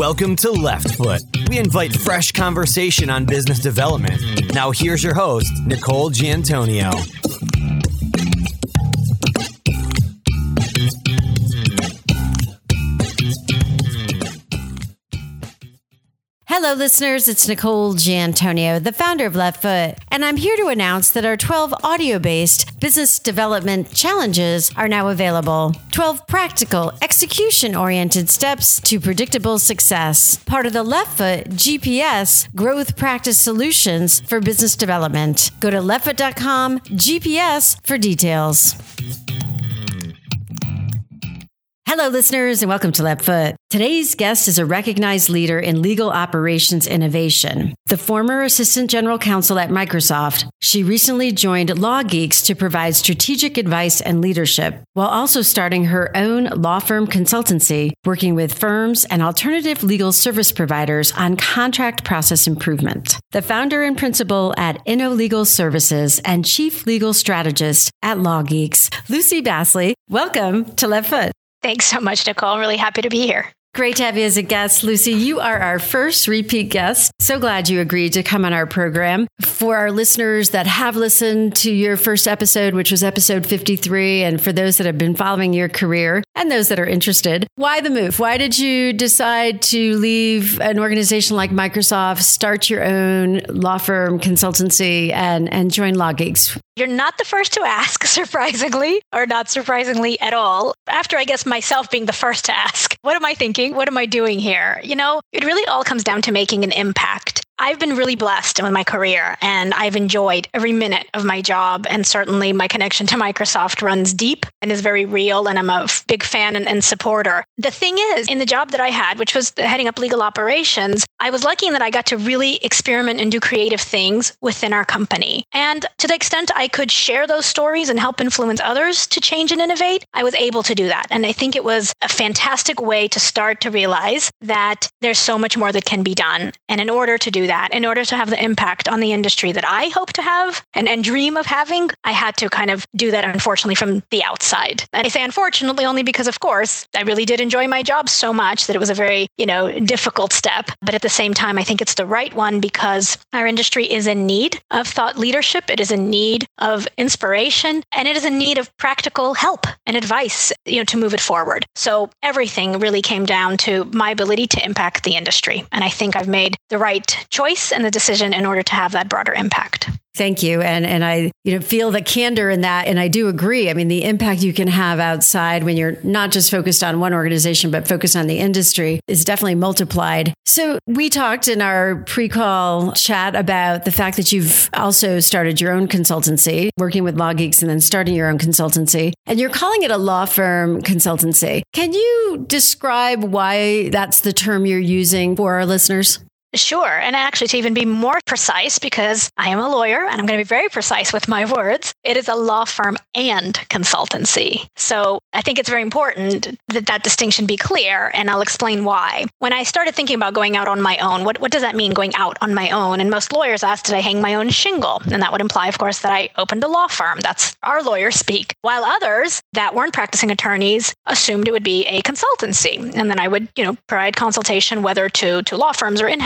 Welcome to Left Foot. We invite fresh conversation on business development. Now, here's your host, Nicole Giantonio. Hello, listeners. It's Nicole Giantonio, the founder of Left Foot, and I'm here to announce that our 12 audio based business development challenges are now available. 12 practical, execution oriented steps to predictable success. Part of the Left Foot GPS Growth Practice Solutions for Business Development. Go to leftfoot.com GPS for details. Hello, listeners, and welcome to Left Foot. Today's guest is a recognized leader in legal operations innovation. The former assistant general counsel at Microsoft, she recently joined LawGeex to provide strategic advice and leadership, while also starting her own law firm consultancy, working with firms and alternative legal service providers on contract process improvement. The founder and principal at Inno Legal Services and chief legal strategist at LawGeex, Lucy Bassli. Welcome to Left Foot. Thanks so much, Nicole. I'm really happy to be here. Great to have you as a guest, Lucy. You are our first repeat guest. So glad you agreed to come on our program. For our listeners that have listened to your first episode, which was episode 53, and for those that have been following your career and those that are interested, why the move? Why did you decide to leave an organization like Microsoft, start your own law firm consultancy, and, and join LawGeex? You're not the first to ask, surprisingly, or not surprisingly at all. After, I guess, myself being the first to ask, what am I thinking? What am I doing here? You know, it really all comes down to making an impact. I've been really blessed with my career and I've enjoyed every minute of my job. And certainly my connection to Microsoft runs deep and is very real. And I'm a big fan and, and supporter. The thing is, in the job that I had, which was heading up legal operations, I was lucky in that I got to really experiment and do creative things within our company. And to the extent I could share those stories and help influence others to change and innovate, I was able to do that. And I think it was a fantastic way to start to realize that there's so much more that can be done. And in order to do that, in order to have the impact on the industry that I hope to have and, and dream of having, I had to kind of do that, unfortunately, from the outside. And I say unfortunately only because, of course, I really did enjoy my job so much that it was a very, you know, difficult step. But at the same time, I think it's the right one because our industry is in need of thought leadership. It is in need of inspiration and it is in need of practical help and advice, you know, to move it forward. So everything really came down to my ability to impact the industry. And I think I've made the right choice and the decision in order to have that broader impact. Thank you. And and I you know feel the candor in that and I do agree. I mean the impact you can have outside when you're not just focused on one organization but focused on the industry is definitely multiplied. So we talked in our pre-call chat about the fact that you've also started your own consultancy, working with LawGeex and then starting your own consultancy. And you're calling it a law firm consultancy. Can you describe why that's the term you're using for our listeners? Sure. And actually, to even be more precise, because I am a lawyer and I'm going to be very precise with my words, it is a law firm and consultancy. So I think it's very important that that distinction be clear, and I'll explain why. When I started thinking about going out on my own, what, what does that mean, going out on my own? And most lawyers ask, did I hang my own shingle? And that would imply, of course, that I opened a law firm. That's our lawyers speak. While others that weren't practicing attorneys assumed it would be a consultancy. And then I would, you know, provide consultation, whether to, to law firms or in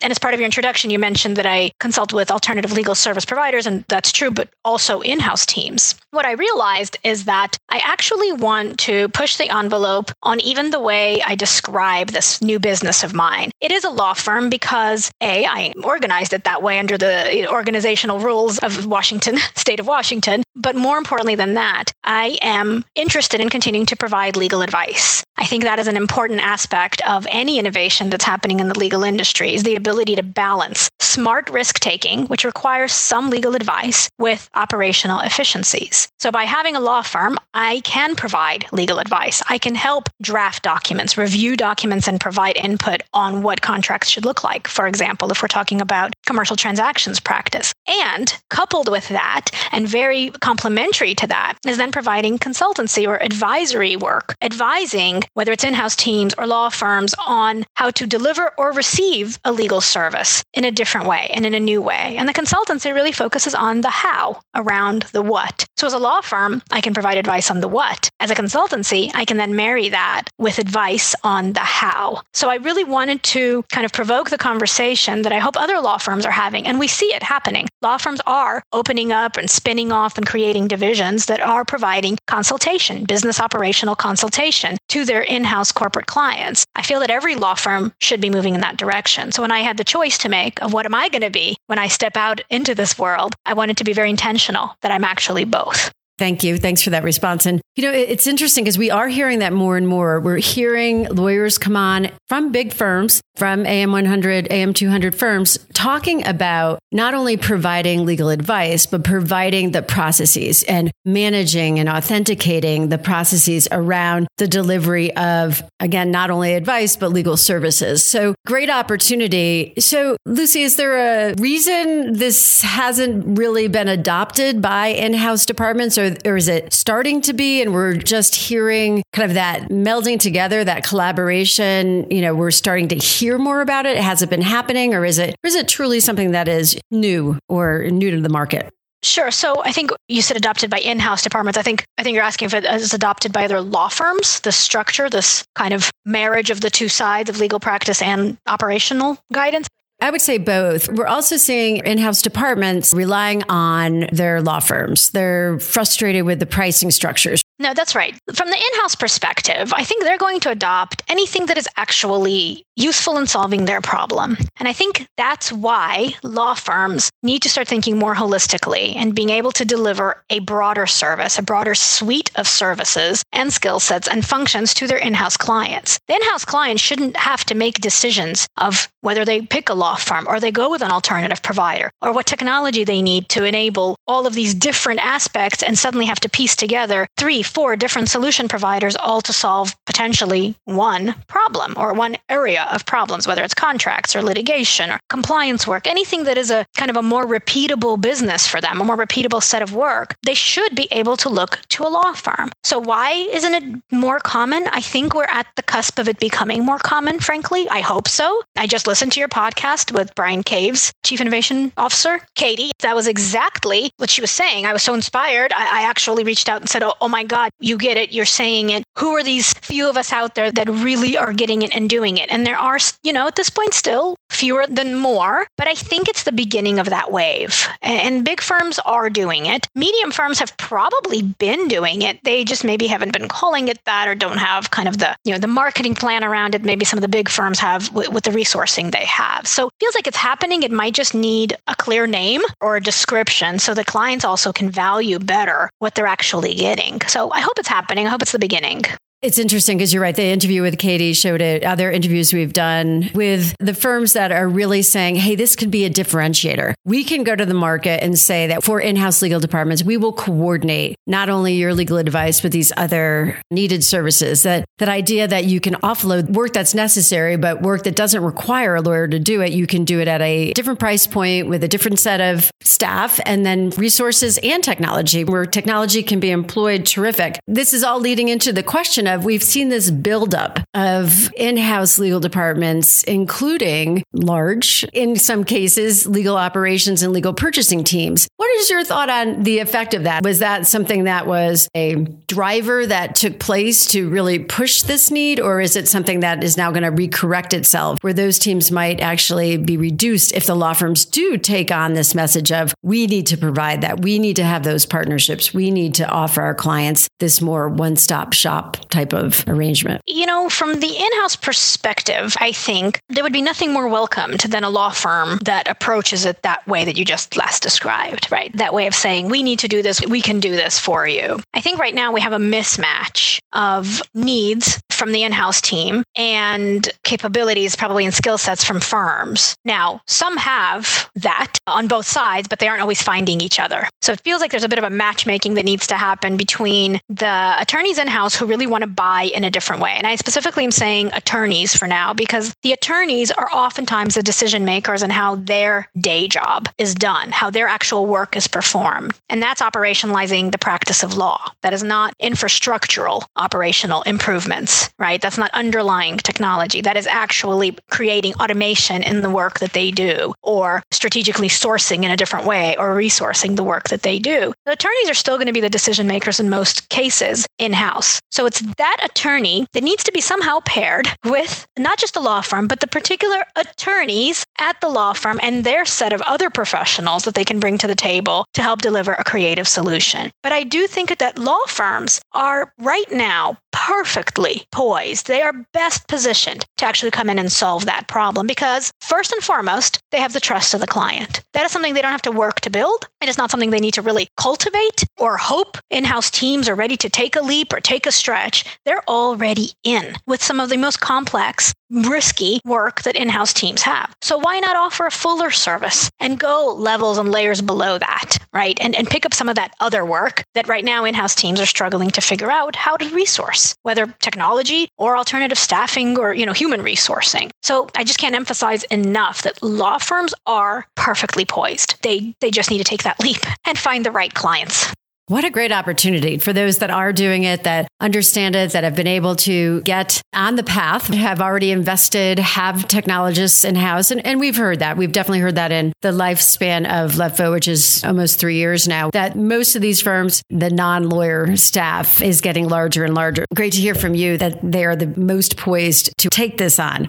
And as part of your introduction, you mentioned that I consult with alternative legal service providers, and that's true, but also in house teams. What I realized is that I actually want to push the envelope on even the way I describe this new business of mine. It is a law firm because A, I organized it that way under the organizational rules of Washington, state of Washington. But more importantly than that, I am interested in continuing to provide legal advice. I think that is an important aspect of any innovation that's happening in the legal industry is the ability to balance smart risk taking, which requires some legal advice, with operational efficiencies. So by having a law firm, I can provide legal advice. I can help draft documents, review documents, and provide input on what contracts should look like. For example, if we're talking about commercial transactions practice. And coupled with that, and very complementary to that, is then providing consultancy or advisory work, advising whether it's in house teams or law firms on how to deliver or receive a legal service in a different way and in a new way. And the consultancy really focuses on the how around the what. So as a law firm, I can provide advice on the what. As a consultancy, I can then marry that with advice on the how. So I really wanted to kind of provoke the conversation that I hope other law firms are having. And we see it happening. Law firms are opening up and spinning off and creating divisions that are providing consultation, business operational consultation to their in house corporate clients. I feel that every law firm should be moving in that direction. So when I had the choice to make of what am I going to be when I step out into this world, I wanted to be very intentional that I'm actually both. Thank you. Thanks for that response. And, you know, it's interesting because we are hearing that more and more. We're hearing lawyers come on from big firms, from AM100, AM200 firms, talking about not only providing legal advice, but providing the processes and managing and authenticating the processes around the delivery of, again, not only advice, but legal services. So great opportunity. So, Lucy, is there a reason this hasn't really been adopted by in house departments? Or, or is it starting to be and we're just hearing kind of that melding together, that collaboration? You know, we're starting to hear more about it. Has it been happening or is it, or is it truly something that is new or new to the market? Sure. So I think you said adopted by in-house departments. I think I think you're asking if it is adopted by other law firms. The structure, this kind of marriage of the two sides of legal practice and operational guidance. I would say both. We're also seeing in house departments relying on their law firms. They're frustrated with the pricing structures. No, that's right. From the in house perspective, I think they're going to adopt anything that is actually useful in solving their problem. And I think that's why law firms need to start thinking more holistically and being able to deliver a broader service, a broader suite of services and skill sets and functions to their in house clients. The in house client shouldn't have to make decisions of whether they pick a law firm or they go with an alternative provider or what technology they need to enable all of these different aspects and suddenly have to piece together three, four different solution providers all to solve potentially one problem or one area of problems, whether it's contracts or litigation or compliance work, anything that is a kind of a more repeatable business for them, a more repeatable set of work, they should be able to look to a law firm. So why isn't it more common? I think we're at the cusp of it becoming more common, frankly. I hope so. I just listened to your podcast with Bryan Cave's, Chief Innovation Officer, Katie. That was exactly what she was saying. I was so inspired. I, I actually reached out and said, oh, oh my God, you get it. You're saying it. Who are these few of us out there that really are getting it and doing it? And there are, you know, at this point still fewer than more, but I think it's the beginning of that wave. And big firms are doing it. Medium firms have probably been doing it. They just maybe haven't been calling it that or don't have kind of the, you know, the marketing plan around it. Maybe some of the big firms have with, with the resourcing they have. So it feels like it's happening. It might just need a clear name or a description so the clients also can value better what they're actually getting. So I hope it's happening. I hope it's the beginning. It's interesting because you're right. The interview with Katie showed it. Other interviews we've done with the firms that are really saying, hey, this could be a differentiator. We can go to the market and say that for in house legal departments, we will coordinate not only your legal advice, but these other needed services. That, that idea that you can offload work that's necessary, but work that doesn't require a lawyer to do it, you can do it at a different price point with a different set of staff and then resources and technology where technology can be employed. Terrific. This is all leading into the question of we've seen this buildup of in house legal departments, including large, in some cases, legal operations and legal purchasing teams. What is your thought on the effect of that? Was that something that was a driver that took place to really push this need, or is it something that is now going to recorrect itself where those teams might actually be reduced if the law firms do take on this message of we need to provide that? We need to have those partnerships. We need to offer our clients this more one stop shop type type of arrangement? You know, from the in house perspective, I think there would be nothing more welcomed than a law firm that approaches it that way that you just last described, right? That way of saying, we need to do this, we can do this for you. I think right now we have a mismatch of needs from the in house team and capabilities, probably in skill sets from firms. Now, some have that on both sides, but they aren't always finding each other. So it feels like there's a bit of a matchmaking that needs to happen between the attorneys in house who really want to buy in a different way. And I specifically am saying attorneys for now because the attorneys are oftentimes the decision makers in how their day job is done, how their actual work is performed. And that's operationalizing the practice of law. That is not infrastructural operational improvements. Right? That's not underlying technology. That is actually creating automation in the work that they do or strategically sourcing in a different way or resourcing the work that they do. The attorneys are still going to be the decision makers in most cases in house. So it's that attorney that needs to be somehow paired with not just the law firm, but the particular attorneys at the law firm and their set of other professionals that they can bring to the table to help deliver a creative solution. But I do think that law firms are right now perfectly poised. They are best positioned to actually come in and solve that problem because, first and foremost, they have the trust of the client. That is something they don't have to work to build. It is not something they need to really cultivate or hope in house teams are ready to take a leap or take a stretch. They're already in with some of the most complex risky work that in-house teams have. So why not offer a fuller service and go levels and layers below that, right? And, and pick up some of that other work that right now in-house teams are struggling to figure out how to resource, whether technology or alternative staffing or, you know, human resourcing. So I just can't emphasize enough that law firms are perfectly poised. They they just need to take that leap and find the right clients. What a great opportunity for those that are doing it, that understand it, that have been able to get on the path, have already invested, have technologists in house. And, and we've heard that. We've definitely heard that in the lifespan of Left Foot, which is almost three years now, that most of these firms, the non lawyer staff is getting larger and larger. Great to hear from you that they are the most poised to take this on.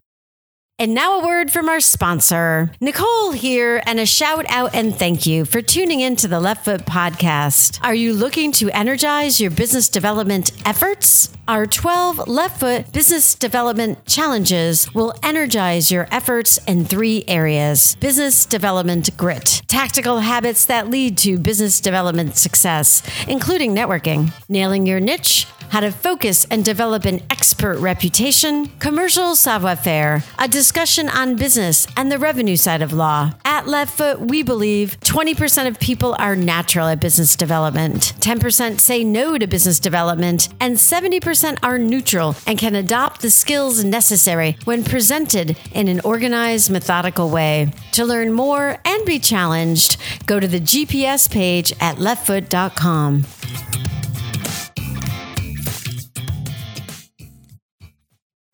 And now a word from our sponsor. Nicole here, and a shout out and thank you for tuning in to the Left Foot podcast. Are you looking to energize your business development efforts? Our 12 Left Foot business development challenges will energize your efforts in three areas business development grit, tactical habits that lead to business development success, including networking, nailing your niche how to focus and develop an expert reputation, commercial savoir faire, a discussion on business and the revenue side of law. At Left Foot, we believe 20% of people are natural at business development, 10% say no to business development, and 70% are neutral and can adopt the skills necessary when presented in an organized, methodical way. To learn more and be challenged, go to the GPS page at leftfoot.com.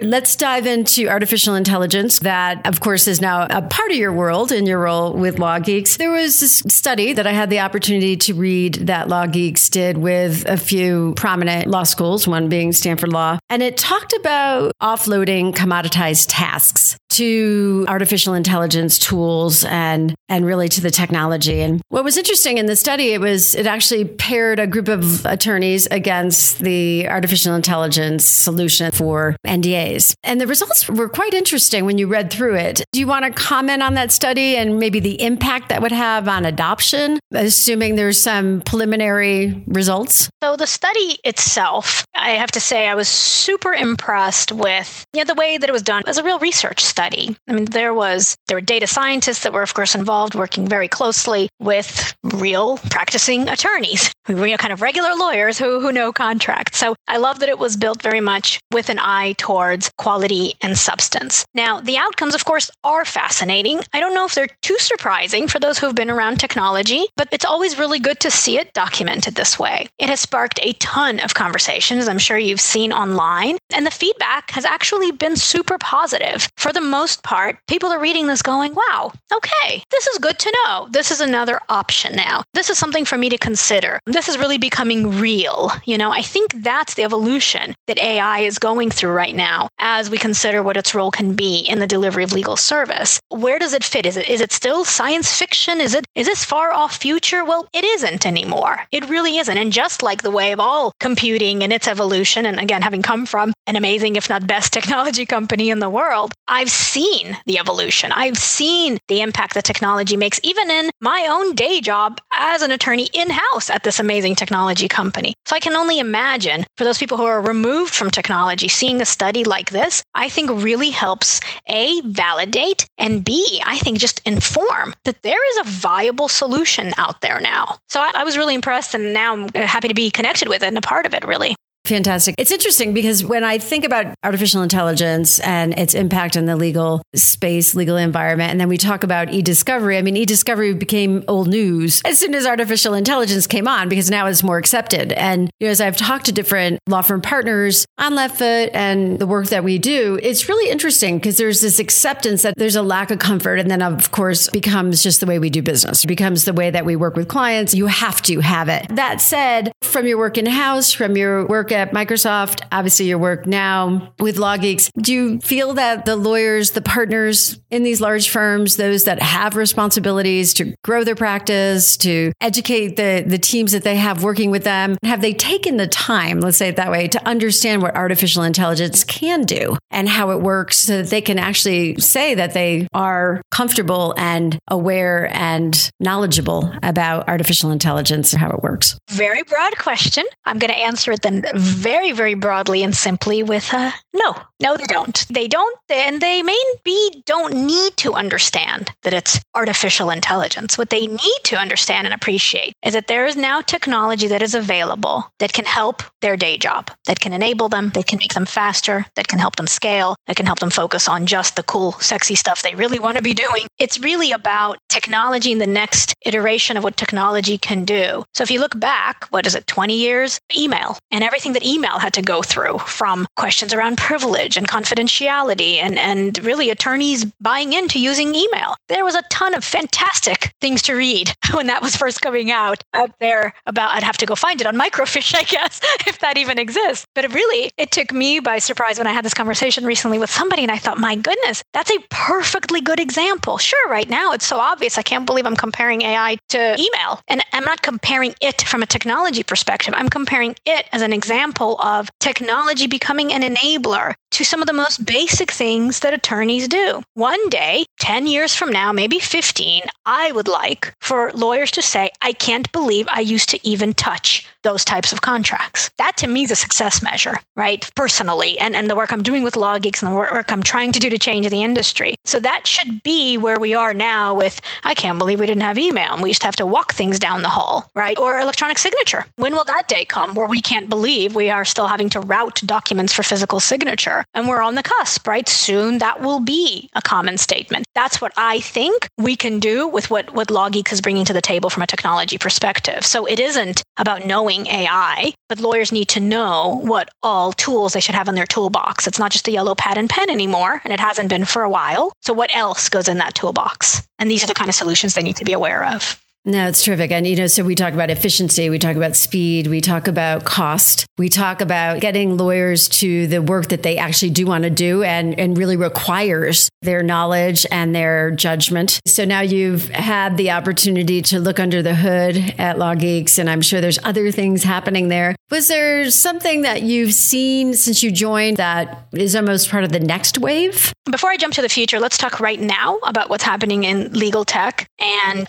Let's dive into artificial intelligence. That, of course, is now a part of your world in your role with LawGeex. There was this study that I had the opportunity to read that LawGeex did with a few prominent law schools, one being Stanford Law, and it talked about offloading commoditized tasks to artificial intelligence tools and and really to the technology. And what was interesting in the study, it was it actually paired a group of attorneys against the artificial intelligence solution for NDAs. And the results were quite interesting when you read through it. Do you want to comment on that study and maybe the impact that would have on adoption, assuming there's some preliminary results? So the study itself, I have to say I was super impressed with you know, the way that it was done. as a real research study study. I mean, there was there were data scientists that were, of course, involved, working very closely with real practicing attorneys, were you know, kind of regular lawyers who who know contracts. So I love that it was built very much with an eye towards quality and substance. Now, the outcomes, of course, are fascinating. I don't know if they're too surprising for those who have been around technology, but it's always really good to see it documented this way. It has sparked a ton of conversations, I'm sure you've seen online, and the feedback has actually been super positive. For the most part, people are reading this going, wow, okay, this is good to know. This is another option now. This is something for me to consider. This is really becoming real. You know, I think that's the evolution that AI is going through right now as we consider what its role can be in the delivery of legal service. Where does it fit? Is it is it still science fiction? Is it is this far off future? Well, it isn't anymore. It really isn't. And just like the way of all computing and its evolution, and again, having come from an amazing, if not best technology company in the world, I've seen the evolution. I've seen the impact that technology makes, even in my own day job as an attorney in house at this amazing technology company. So I can only imagine for those people who are removed from technology, seeing a study like this, I think really helps A, validate, and B, I think just inform that there is a viable solution out there now. So I, I was really impressed, and now I'm happy to be connected with it and a part of it, really. Fantastic. It's interesting because when I think about artificial intelligence and its impact on the legal space, legal environment, and then we talk about e-discovery, I mean, e-discovery became old news as soon as artificial intelligence came on because now it's more accepted. And you know, as I've talked to different law firm partners on Left Foot and the work that we do, it's really interesting because there's this acceptance that there's a lack of comfort. And then, of course, becomes just the way we do business, it becomes the way that we work with clients. You have to have it. That said, from your work in house, from your work at Microsoft, obviously your work now with LawGeex, do you feel that the lawyers, the partners in these large firms, those that have responsibilities to grow their practice, to educate the, the teams that they have working with them, have they taken the time, let's say it that way, to understand what artificial intelligence can do and how it works so that they can actually say that they are comfortable and aware and knowledgeable about artificial intelligence and how it works? Very broad question. I'm going to answer it then very, very broadly and simply with a no. No, they don't. They don't, and they maybe don't need to understand that it's artificial intelligence. What they need to understand and appreciate is that there is now technology that is available that can help their day job, that can enable them, that can make them faster, that can help them scale, that can help them focus on just the cool, sexy stuff they really want to be doing. It's really about technology and the next iteration of what technology can do. So if you look back, what is it, 20 years? Email and everything that email had to go through from questions around privilege and confidentiality and, and really attorneys buying into using email. There was a ton of fantastic things to read when that was first coming out out there about, I'd have to go find it on microfiche, I guess, if that even exists. But it really, it took me by surprise when I had this conversation recently with somebody and I thought, my goodness, that's a perfectly good example. Sure, right now it's so obvious. I can't believe I'm comparing AI to email. And I'm not comparing it from a technology perspective. I'm comparing it as an example of technology becoming an enabler to some of the most basic things that attorneys do. One day, 10 years from now, maybe 15, I would like for lawyers to say, I can't believe I used to even touch those types of contracts. That to me is a success measure, right? Personally, and, and the work I'm doing with LawGeex and the work I'm trying to do to change the industry. So that should be where we are now with, I can't believe we didn't have email and we used to have to walk things down the hall, right? Or electronic signature. When will that day come where we can't believe we are still having to route documents for physical signature? And we're on the cusp, right? Soon that will be a common statement. That's what I think we can do with what, what LawGeex is bringing to the table from a technology perspective. So it isn't about knowing AI, but lawyers need to know what all tools they should have in their toolbox. It's not just a yellow pad and pen anymore, and it hasn't been for a while. So what else goes in that toolbox? And these are the kind of solutions they need to be aware of. No, it's terrific. And, you know, so we talk about efficiency, we talk about speed, we talk about cost, we talk about getting lawyers to the work that they actually do want to do and, and really requires their knowledge and their judgment. So now you've had the opportunity to look under the hood at LawGeex, and I'm sure there's other things happening there. Was there something that you've seen since you joined that is almost part of the next wave? Before I jump to the future, let's talk right now about what's happening in legal tech and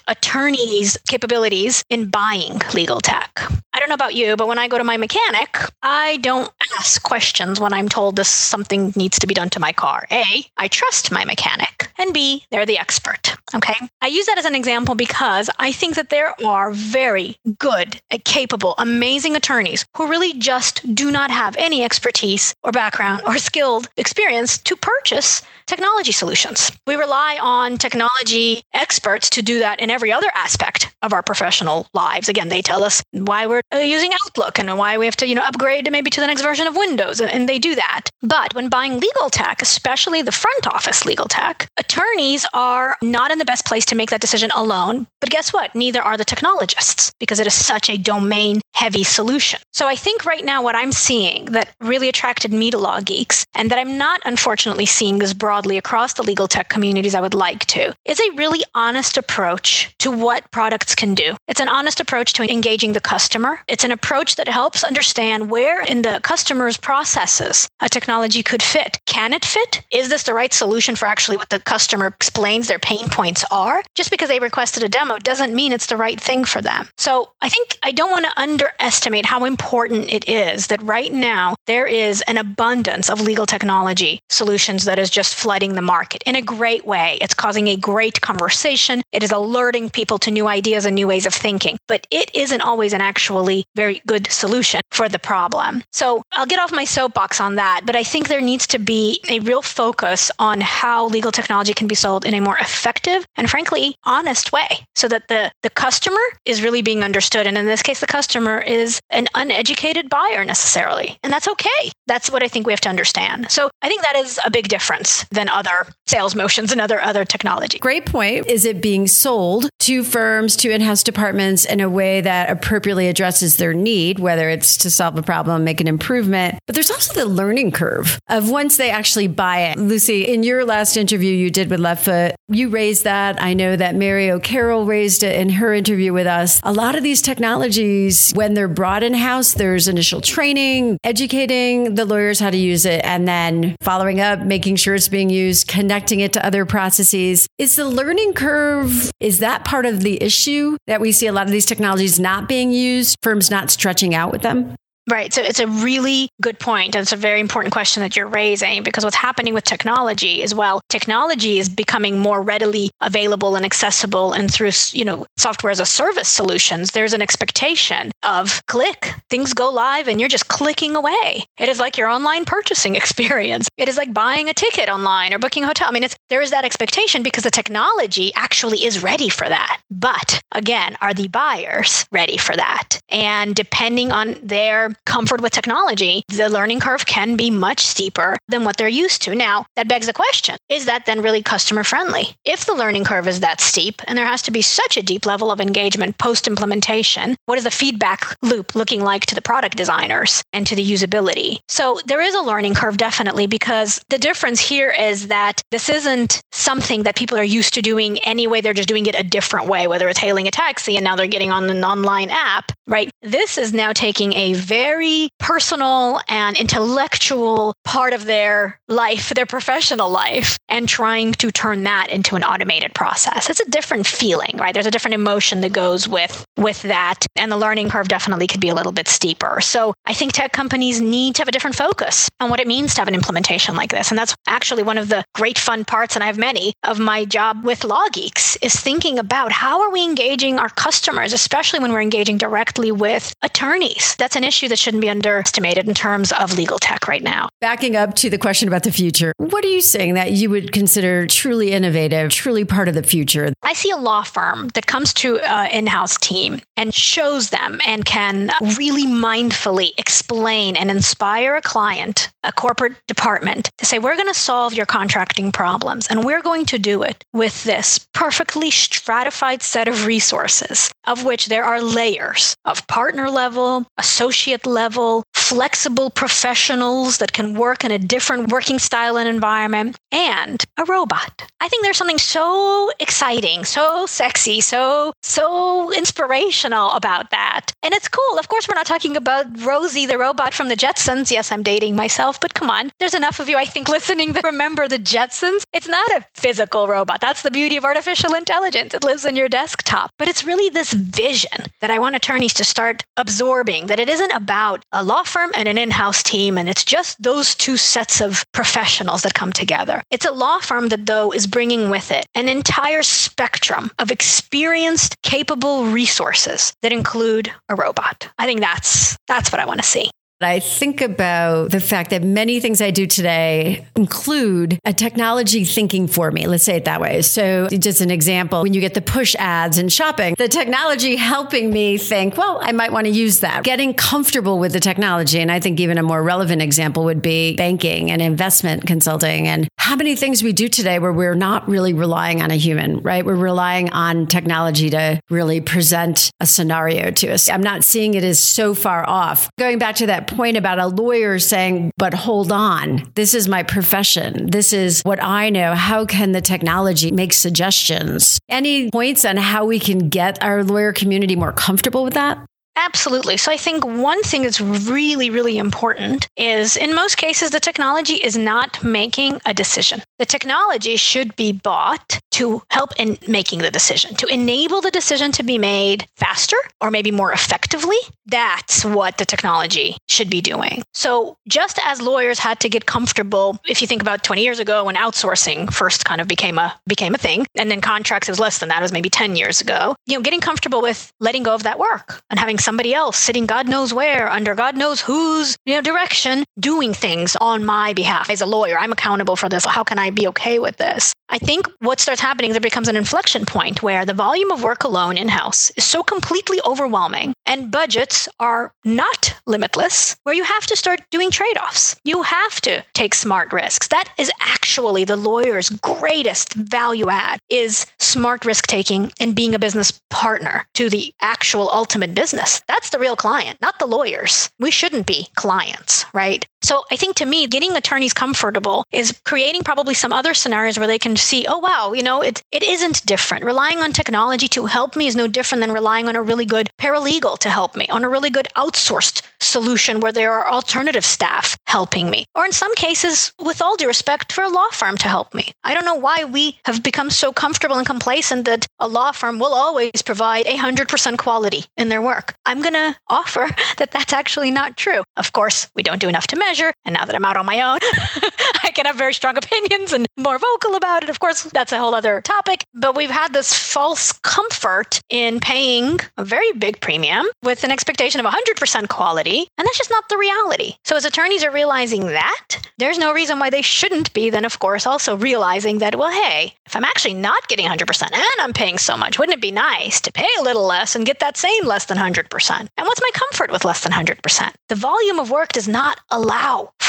attorneys' capabilities in buying legal tech. I don't know about you, but when I go to my mechanic, I don't ask questions when I'm told this something needs to be done to my car. A, I trust my mechanic, and B, they're the expert. Okay? I use that as an example because I think that there are very good, uh, capable, amazing attorneys who really just do not have any expertise or background or skilled experience to purchase technology solutions. We rely on technology experts to do that in every other aspect of our professional lives. Again, they tell us why we're uh, using Outlook and why we have to, you know, upgrade maybe to the next version of Windows, and they do that. But when buying legal tech, especially the front office legal tech, attorneys are not in the best place to make that decision alone. But guess what? Neither are the technologists because it is such a domain heavy solution. So I think right now what I'm seeing that really attracted me to LawGeex and that I'm not unfortunately seeing as broadly across the legal tech communities I would like to is a really honest approach to what products can do. It's an honest approach to engaging the customer. It's an approach that helps understand where in the customer's processes a technology could fit. Can it fit? Is this the right solution for actually what the customer explains their pain points are? Just because they requested a demo doesn't mean it's the right thing for them. So I think I don't want to underestimate how important it is that right now there is an abundance of legal technology solutions that is just flooding the market in a great way. It's causing a great conversation. It is alerting people to new ideas and new ways of thinking, but it isn't always an actually very good solution for the problem. So I'll get off my soapbox on that, but I think there needs to be a real focus on how legal technology can be sold in a more effective and frankly honest way so that the, the customer is really being understood. And in this case, the customer is an uneducated buyer necessarily. And that's okay. That's what I think we have to understand. So I think that is a big difference than other sales motions and other other technology. Great point. Is it being sold to firms, to in-house departments in a way that appropriately addresses their need, whether it's to solve a problem, make an improvement. But there's also the learning curve of once they actually buy it. Lucy, in your last interview you did with Left Foot, you raised that. I know that Mary O'Carroll raised it in her interview with us. A lot of these technologies, when they're brought in house, there's initial training, educating the lawyers how to use it, and then following up, making sure it's being used, connecting it to other processes. Is the learning curve, is that part of the issue that we see a lot of these technologies not being used, firms not stretching out with them? Right. So it's a really good point. And it's a very important question that you're raising because what's happening with technology is well, technology is becoming more readily available and accessible. And through, you know, software as a service solutions, there's an expectation of click, things go live and you're just clicking away. It is like your online purchasing experience. It is like buying a ticket online or booking a hotel. I mean, it's, there is that expectation because the technology actually is ready for that. But again, are the buyers ready for that? And depending on their comfort with technology, the learning curve can be much steeper than what they're used to. Now, that begs the question is that then really customer friendly? If the learning curve is that steep and there has to be such a deep level of engagement post implementation, what is the feedback loop looking like to the product designers and to the usability? So there is a learning curve definitely because the difference here is that this isn't something that people are used to doing anyway. They're just doing it a different way, whether it's hailing a taxi and now they're getting on an online app, right? This is now taking a very very personal and intellectual part of their life, their professional life, and trying to turn that into an automated process. It's a different feeling, right? There's a different emotion that goes with with that, and the learning curve definitely could be a little bit steeper. So I think tech companies need to have a different focus on what it means to have an implementation like this, and that's actually one of the great fun parts, and I have many of my job with LawGeex is thinking about how are we engaging our customers, especially when we're engaging directly with attorneys. That's an issue that shouldn't be underestimated in terms of legal tech right now. Backing up to the question about the future, what are you saying that you would consider truly innovative, truly part of the future? I see a law firm that comes to uh, an in house team and shows them and can really mindfully explain and inspire a client, a corporate department, to say, we're going to solve your contracting problems and we're going to do it with this perfectly stratified set of resources, of which there are layers of partner level, associate level, flexible professionals that can work in a different working style and environment, and a robot. I think there's something so exciting, so sexy, so so inspirational about that. And it's cool. Of course, we're not talking about Rosie the robot from the Jetsons. Yes, I'm dating myself, but come on. There's enough of you I think listening that remember the Jetsons. It's not a physical robot. That's the beauty of artificial intelligence. It lives in your desktop. But it's really this vision that I want attorneys to start absorbing that it isn't about a law firm and an in-house team and it's just those two sets of professionals that come together. It's a law firm that though is bringing with it an entire spectrum of experienced, capable resources that include a robot. I think that's that's what I want to see. I think about the fact that many things I do today include a technology thinking for me. Let's say it that way. So, just an example, when you get the push ads and shopping, the technology helping me think, well, I might want to use that. Getting comfortable with the technology. And I think even a more relevant example would be banking and investment consulting and how many things we do today where we're not really relying on a human, right? We're relying on technology to really present a scenario to us. I'm not seeing it as so far off. Going back to that point about a lawyer saying, but hold on, this is my profession. This is what I know. How can the technology make suggestions? Any points on how we can get our lawyer community more comfortable with that? Absolutely. So I think one thing that's really, really important is in most cases, the technology is not making a decision. The technology should be bought to help in making the decision, to enable the decision to be made faster or maybe more effectively. That's what the technology should be doing. So just as lawyers had to get comfortable, if you think about 20 years ago when outsourcing first kind of became a became a thing, and then contracts was less than that, it was maybe 10 years ago, you know, getting comfortable with letting go of that work and having somebody else sitting God knows where, under God knows whose you know, direction, doing things on my behalf. As a lawyer, I'm accountable for this. How can I be okay with this? I think what starts happening is there becomes an inflection point where the volume of work alone in house is so completely overwhelming and budgets are not limitless, where you have to start doing trade offs. You have to take smart risks. That is actually the lawyer's greatest value add is smart risk taking and being a business partner to the actual ultimate business. That's the real client, not the lawyers. We shouldn't be clients, right? So I think to me, getting attorneys comfortable is creating probably some other scenarios where they can see, oh wow, you know, it it isn't different. Relying on technology to help me is no different than relying on a really good paralegal to help me, on a really good outsourced solution where there are alternative staff helping me, or in some cases, with all due respect, for a law firm to help me. I don't know why we have become so comfortable and complacent that a law firm will always provide 100% quality in their work. I'm going to offer that that's actually not true. Of course, we don't do enough to measure. And now that I'm out on my own, I can have very strong opinions and more vocal about it. Of course, that's a whole other topic. But we've had this false comfort in paying a very big premium with an expectation of 100% quality. And that's just not the reality. So as attorneys are realizing that, there's no reason why they shouldn't be then, of course, also realizing that, well, hey, if I'm actually not getting 100% and I'm paying so much, wouldn't it be nice to pay a little less and get that same less than 100%? And what's my comfort with less than 100%? The volume of work does not allow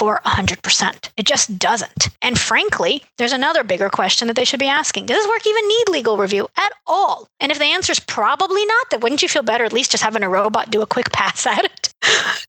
for 100%. It just doesn't. And frankly, there's another bigger question that they should be asking. Does this work even need legal review at all? And if the answer is probably not, then wouldn't you feel better at least just having a robot do a quick pass at it?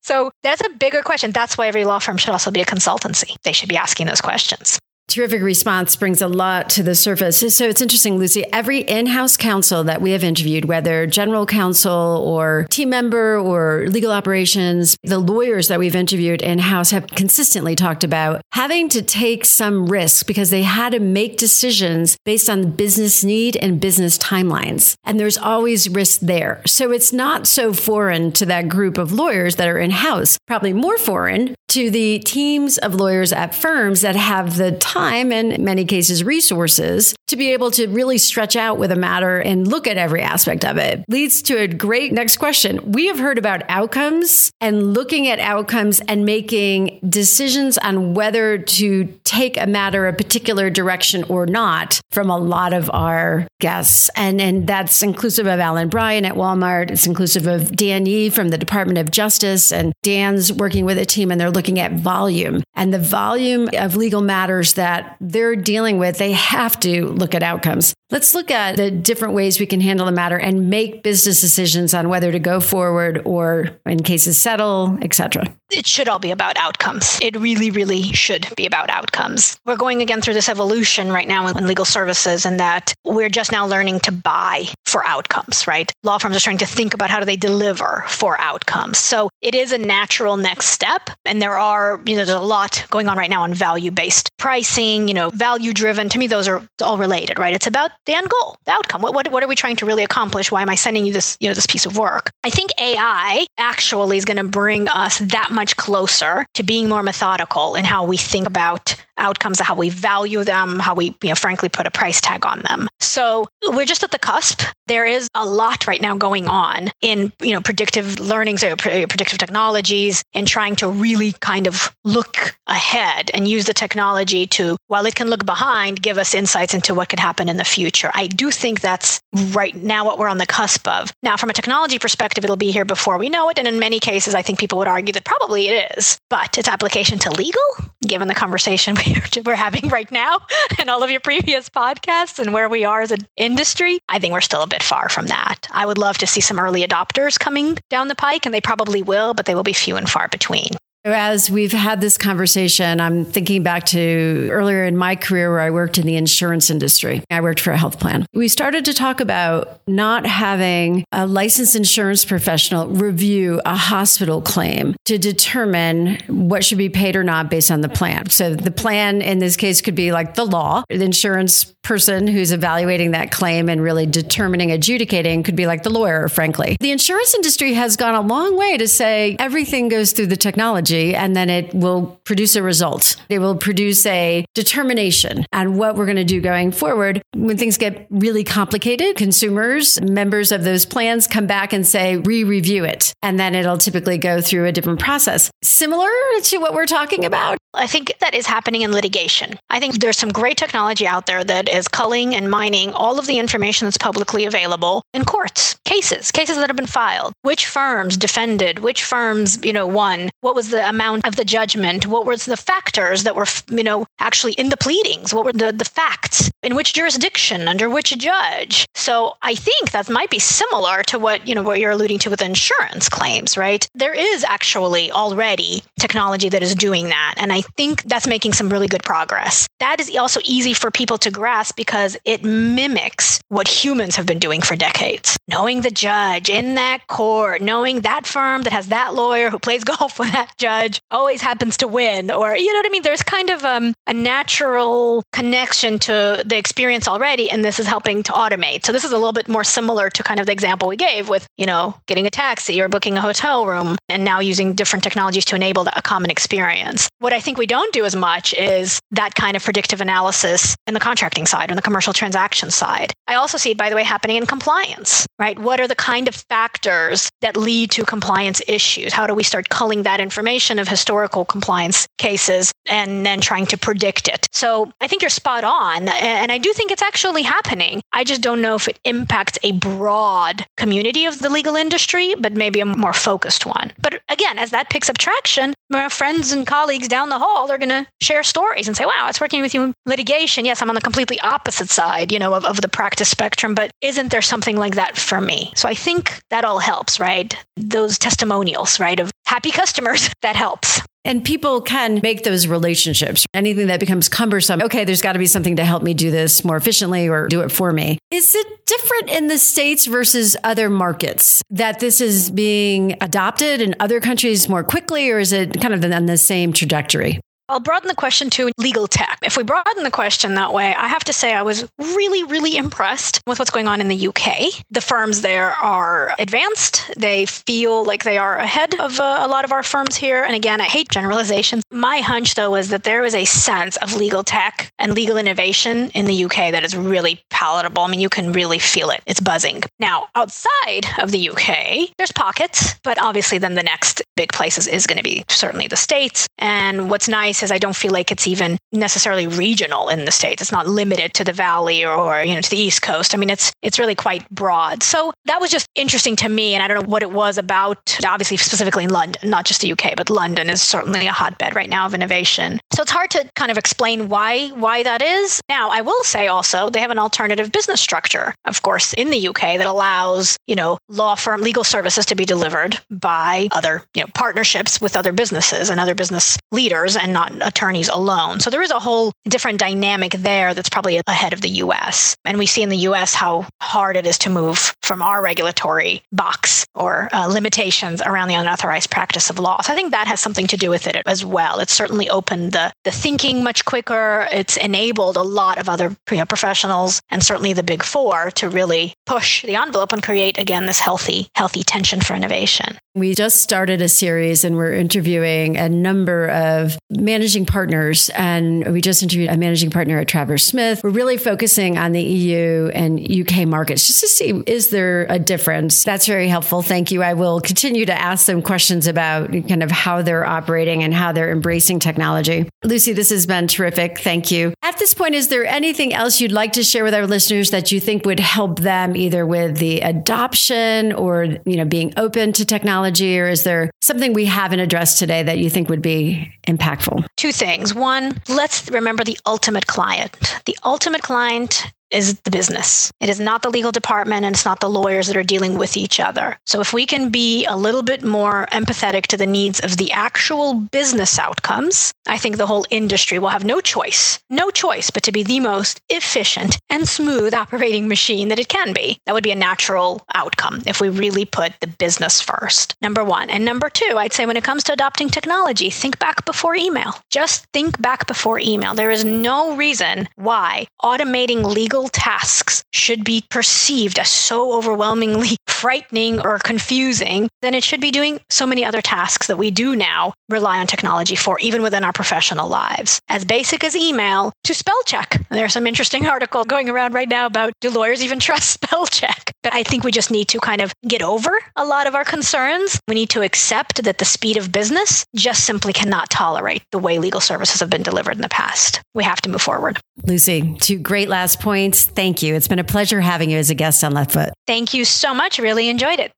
so that's a bigger question. That's why every law firm should also be a consultancy. They should be asking those questions. Terrific response brings a lot to the surface. So it's interesting, Lucy. Every in house counsel that we have interviewed, whether general counsel or team member or legal operations, the lawyers that we've interviewed in house have consistently talked about having to take some risk because they had to make decisions based on business need and business timelines. And there's always risk there. So it's not so foreign to that group of lawyers that are in house, probably more foreign to the teams of lawyers at firms that have the time and in many cases resources to be able to really stretch out with a matter and look at every aspect of it. Leads to a great next question. We have heard about outcomes and looking at outcomes and making decisions on whether to take a matter a particular direction or not from a lot of our guests. And, and that's inclusive of Alan Bryan at Walmart. It's inclusive of Dan Yee from the Department of Justice. And Dan's working with a team and they're looking at volume and the volume of legal matters that they're dealing with. They have to look at outcomes. Let's look at the different ways we can handle the matter and make business decisions on whether to go forward or in cases settle, etc. It should all be about outcomes. It really, really should be about outcomes. We're going again through this evolution right now in legal services and that we're just now learning to buy for outcomes, right? Law firms are trying to think about how do they deliver for outcomes. So it is a natural next step. And there are, you know, there's a lot going on right now on value-based pricing, you know, value-driven. To me, those are all related, right? It's about the end goal, the outcome. What, what, what are we trying to really accomplish? Why am I sending you this, you know, this piece of work? I think AI actually is going to bring us that much closer to being more methodical in how we think about outcomes, of how we value them, how we, you know, frankly put a price tag on them. So we're just at the cusp. There is a lot right now going on in, you know, predictive learning, so predictive technologies, and trying to really kind of look ahead and use the technology to, while it can look behind, give us insights into what could happen in the future. I do think that's right now what we're on the cusp of. Now, from a technology perspective, it'll be here before we know it. And in many cases, I think people would argue that probably it is. But its application to legal, given the conversation we're having right now and all of your previous podcasts and where we are as an industry, I think we're still a bit far from that. I would love to see some early adopters coming down the pike, and they probably will, but they will be few and far between. As we've had this conversation, I'm thinking back to earlier in my career where I worked in the insurance industry. I worked for a health plan. We started to talk about not having a licensed insurance professional review a hospital claim to determine what should be paid or not based on the plan. So the plan in this case could be like the law. The insurance person who's evaluating that claim and really determining, adjudicating could be like the lawyer, frankly. The insurance industry has gone a long way to say everything goes through the technology and then it will produce a result. It will produce a determination on what we're going to do going forward. When things get really complicated, consumers, members of those plans come back and say, re review it. And then it'll typically go through a different process. Similar to what we're talking about? I think that is happening in litigation. I think there's some great technology out there that is culling and mining all of the information that's publicly available in courts, cases, cases that have been filed. Which firms defended, which firms, you know, won, what was the amount of the judgment, what was the factors that were, you know, actually in the pleadings, what were the, the facts, in which jurisdiction, under which judge. So I think that might be similar to what, you know, what you're alluding to with insurance claims, right? There is actually already technology that is doing that. And I think that's making some really good progress. That is also easy for people to grasp because it mimics what humans have been doing for decades. Knowing the judge in that court, knowing that firm that has that lawyer who plays golf with that judge always happens to win. Or, you know what I mean? There's kind of um, a natural connection to the experience already, and this is helping to automate. So this is a little bit more similar to kind of the example we gave with, you know, getting a taxi or booking a hotel room and now using different technologies to enable a common experience. What I think we don't do as much is that kind of predictive analysis in the contracting side, on the commercial transaction side. I also see it, by the way, happening in compliance, right? What are the kind of factors that lead to compliance issues? How do we start culling that information of historical compliance cases and then trying to predict it? So I think you're spot on. And I do think it's actually happening. I just don't know if it impacts a broad community of the legal industry, but maybe a more focused one. But again, as that picks up traction, my friends and colleagues down the hall are going to share stories and say, wow, it's working with you in litigation. Yes, I'm on the completely opposite side, you know, of, of the practice spectrum, but isn't there something like that for me? So I think that all helps, right? Those testimonials, right, of happy customers, that helps. And people can make those relationships. Anything that becomes cumbersome, okay, there's got to be something to help me do this more efficiently or do it for me. Is it different in the States versus other markets that this is being adopted in other countries more quickly, or is it kind of on the same trajectory? I'll broaden the question to legal tech. If we broaden the question that way, I have to say I was really, really impressed with what's going on in the UK. The firms there are advanced. They feel like they are ahead of uh, a lot of our firms here. And again, I hate generalizations. My hunch, though, is that there is a sense of legal tech and legal innovation in the UK that is really palatable. I mean, you can really feel it. It's buzzing. Now, outside of the UK, there's pockets, but obviously, then the next big places is going to be certainly the States. And what's nice I don't feel like it's even necessarily regional in the states. It's not limited to the valley or, or, you know to the east coast. I mean, it's it's really quite broad. So that was just interesting to me, and I don't know what it was about. Obviously, specifically in London, not just the UK, but London is certainly a hotbed right now of innovation. So it's hard to kind of explain why why that is. Now, I will say also they have an alternative business structure, of course, in the UK that allows you know law firm legal services to be delivered by other you know partnerships with other businesses and other business leaders, and not not attorneys alone. So there is a whole different dynamic there that's probably ahead of the US. And we see in the US how hard it is to move from our regulatory box or uh, limitations around the unauthorized practice of law. So I think that has something to do with it as well. It's certainly opened the, the thinking much quicker. It's enabled a lot of other you know, professionals and certainly the big four to really push the envelope and create, again, this healthy, healthy tension for innovation. We just started a series and we're interviewing a number of managing partners. And we just interviewed a managing partner at Travers Smith. We're really focusing on the EU and UK markets just to see is there a difference? That's very helpful. Thank you. I will continue to ask them questions about kind of how they're operating and how they're embracing technology. Lucy, this has been terrific. Thank you. At this point, is there anything else you'd like to share with our listeners that you think would help them either with the adoption or, you know, being open to technology? or is there something we haven't addressed today that you think would be impactful? Two things. One, let's remember the ultimate client. The ultimate client is the business. It is not the legal department and it's not the lawyers that are dealing with each other. So if we can be a little bit more empathetic to the needs of the actual business outcomes, I think the whole industry will have no choice, no choice but to be the most efficient and smooth operating machine that it can be. That would be a natural outcome if we really put the business first. Number one. And number two, I'd say when it comes to adopting technology, think back before email. Just think back before email. There is no reason why automating legal tasks should be perceived as so overwhelmingly frightening or confusing then it should be doing so many other tasks that we do now rely on technology for, even within our professional lives. As basic as email to spell check. There's some interesting article going around right now about do lawyers even trust spell check? But I think we just need to kind of get over a lot of our concerns. We need to accept that the speed of business just simply cannot tolerate the way legal services have been delivered in the past. We have to move forward. Lucy, two great last points. Thank you. It's been a pleasure having you as a guest on Left Foot. Thank you so much. Really enjoyed it.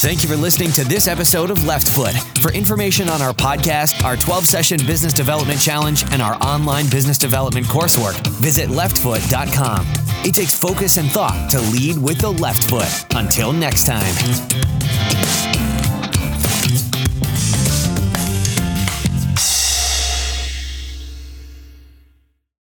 Thank you for listening to this episode of Left Foot. For information on our podcast, our 12 session business development challenge, and our online business development coursework, visit leftfoot.com. It takes focus and thought to lead with the left foot. Until next time.